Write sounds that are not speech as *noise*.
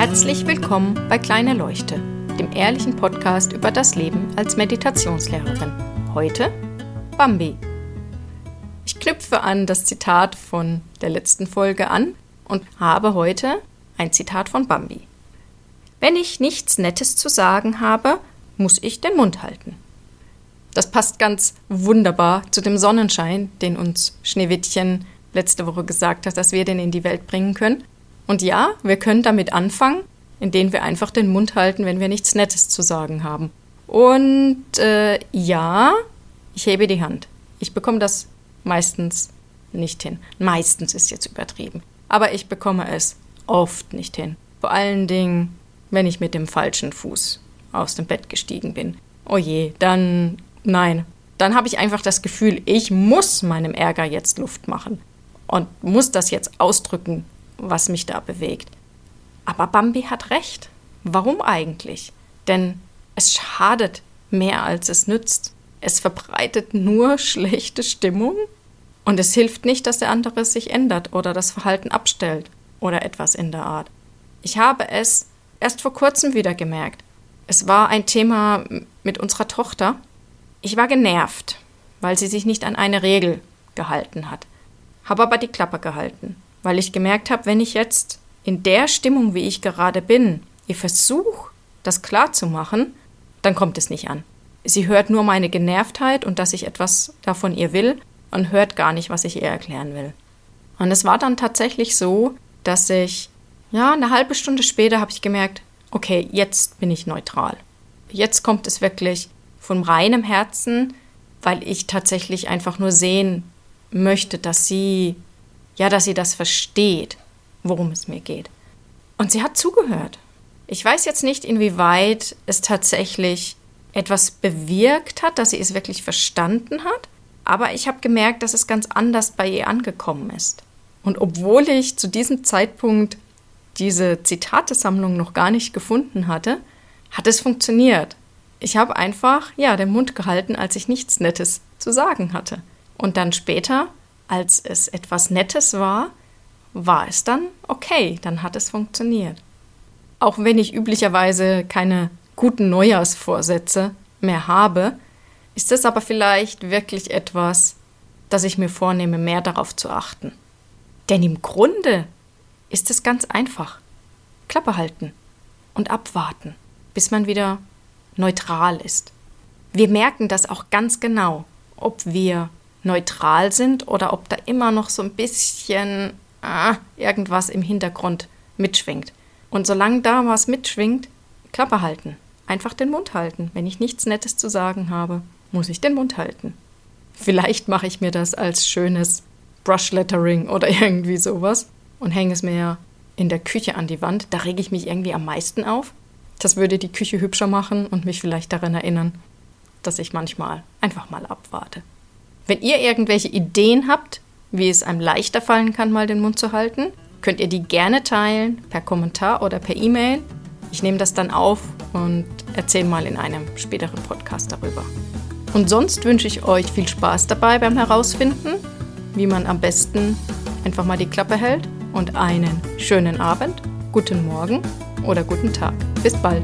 Herzlich willkommen bei Kleine Leuchte, dem ehrlichen Podcast über das Leben als Meditationslehrerin. Heute Bambi. Ich knüpfe an das Zitat von der letzten Folge an und habe heute ein Zitat von Bambi. Wenn ich nichts Nettes zu sagen habe, muss ich den Mund halten. Das passt ganz wunderbar zu dem Sonnenschein, den uns Schneewittchen letzte Woche gesagt hat, dass wir den in die Welt bringen können. Und ja, wir können damit anfangen, indem wir einfach den Mund halten, wenn wir nichts Nettes zu sagen haben. Und äh, ja, ich hebe die Hand. Ich bekomme das meistens nicht hin. Meistens ist jetzt übertrieben. Aber ich bekomme es oft nicht hin. Vor allen Dingen, wenn ich mit dem falschen Fuß aus dem Bett gestiegen bin. Oh je, dann nein. Dann habe ich einfach das Gefühl, ich muss meinem Ärger jetzt Luft machen und muss das jetzt ausdrücken, was mich da bewegt. Aber Bambi hat recht. Warum eigentlich? Denn es schadet mehr als es nützt. Es verbreitet nur schlechte Stimmung und es hilft nicht, dass der andere sich ändert oder das Verhalten abstellt oder etwas in der Art. Ich habe es erst vor kurzem wieder gemerkt. Es war ein Thema mit unserer Tochter. Ich war genervt, weil sie sich nicht an eine Regel gehalten hat. Habe aber die Klappe gehalten weil ich gemerkt habe, wenn ich jetzt in der Stimmung, wie ich gerade bin, ihr versuche, das klar zu machen, dann kommt es nicht an. Sie hört nur meine Genervtheit und dass ich etwas davon ihr will und hört gar nicht, was ich ihr erklären will. Und es war dann tatsächlich so, dass ich, ja, eine halbe Stunde später habe ich gemerkt, okay, jetzt bin ich neutral. Jetzt kommt es wirklich von reinem Herzen, weil ich tatsächlich einfach nur sehen möchte, dass sie ja, dass sie das versteht, worum es mir geht. Und sie hat zugehört. Ich weiß jetzt nicht, inwieweit es tatsächlich etwas bewirkt hat, dass sie es wirklich verstanden hat, aber ich habe gemerkt, dass es ganz anders bei ihr angekommen ist. Und obwohl ich zu diesem Zeitpunkt diese Zitatesammlung noch gar nicht gefunden hatte, hat es funktioniert. Ich habe einfach, ja, den Mund gehalten, als ich nichts Nettes zu sagen hatte. Und dann später als es etwas Nettes war, war es dann okay, dann hat es funktioniert. Auch wenn ich üblicherweise keine guten Neujahrsvorsätze mehr habe, ist es aber vielleicht wirklich etwas, das ich mir vornehme, mehr darauf zu achten. Denn im Grunde ist es ganz einfach. Klappe halten und abwarten, bis man wieder neutral ist. Wir merken das auch ganz genau, ob wir neutral sind oder ob da immer noch so ein bisschen ah, irgendwas im Hintergrund mitschwingt. Und solange da was mitschwingt, Klappe halten. Einfach den Mund halten. Wenn ich nichts Nettes zu sagen habe, muss ich den Mund halten. Vielleicht mache ich mir das als schönes Brushlettering oder *laughs* irgendwie sowas und hänge es mir in der Küche an die Wand. Da rege ich mich irgendwie am meisten auf. Das würde die Küche hübscher machen und mich vielleicht daran erinnern, dass ich manchmal einfach mal abwarte. Wenn ihr irgendwelche Ideen habt, wie es einem leichter fallen kann, mal den Mund zu halten, könnt ihr die gerne teilen per Kommentar oder per E-Mail. Ich nehme das dann auf und erzähle mal in einem späteren Podcast darüber. Und sonst wünsche ich euch viel Spaß dabei beim Herausfinden, wie man am besten einfach mal die Klappe hält und einen schönen Abend, guten Morgen oder guten Tag. Bis bald.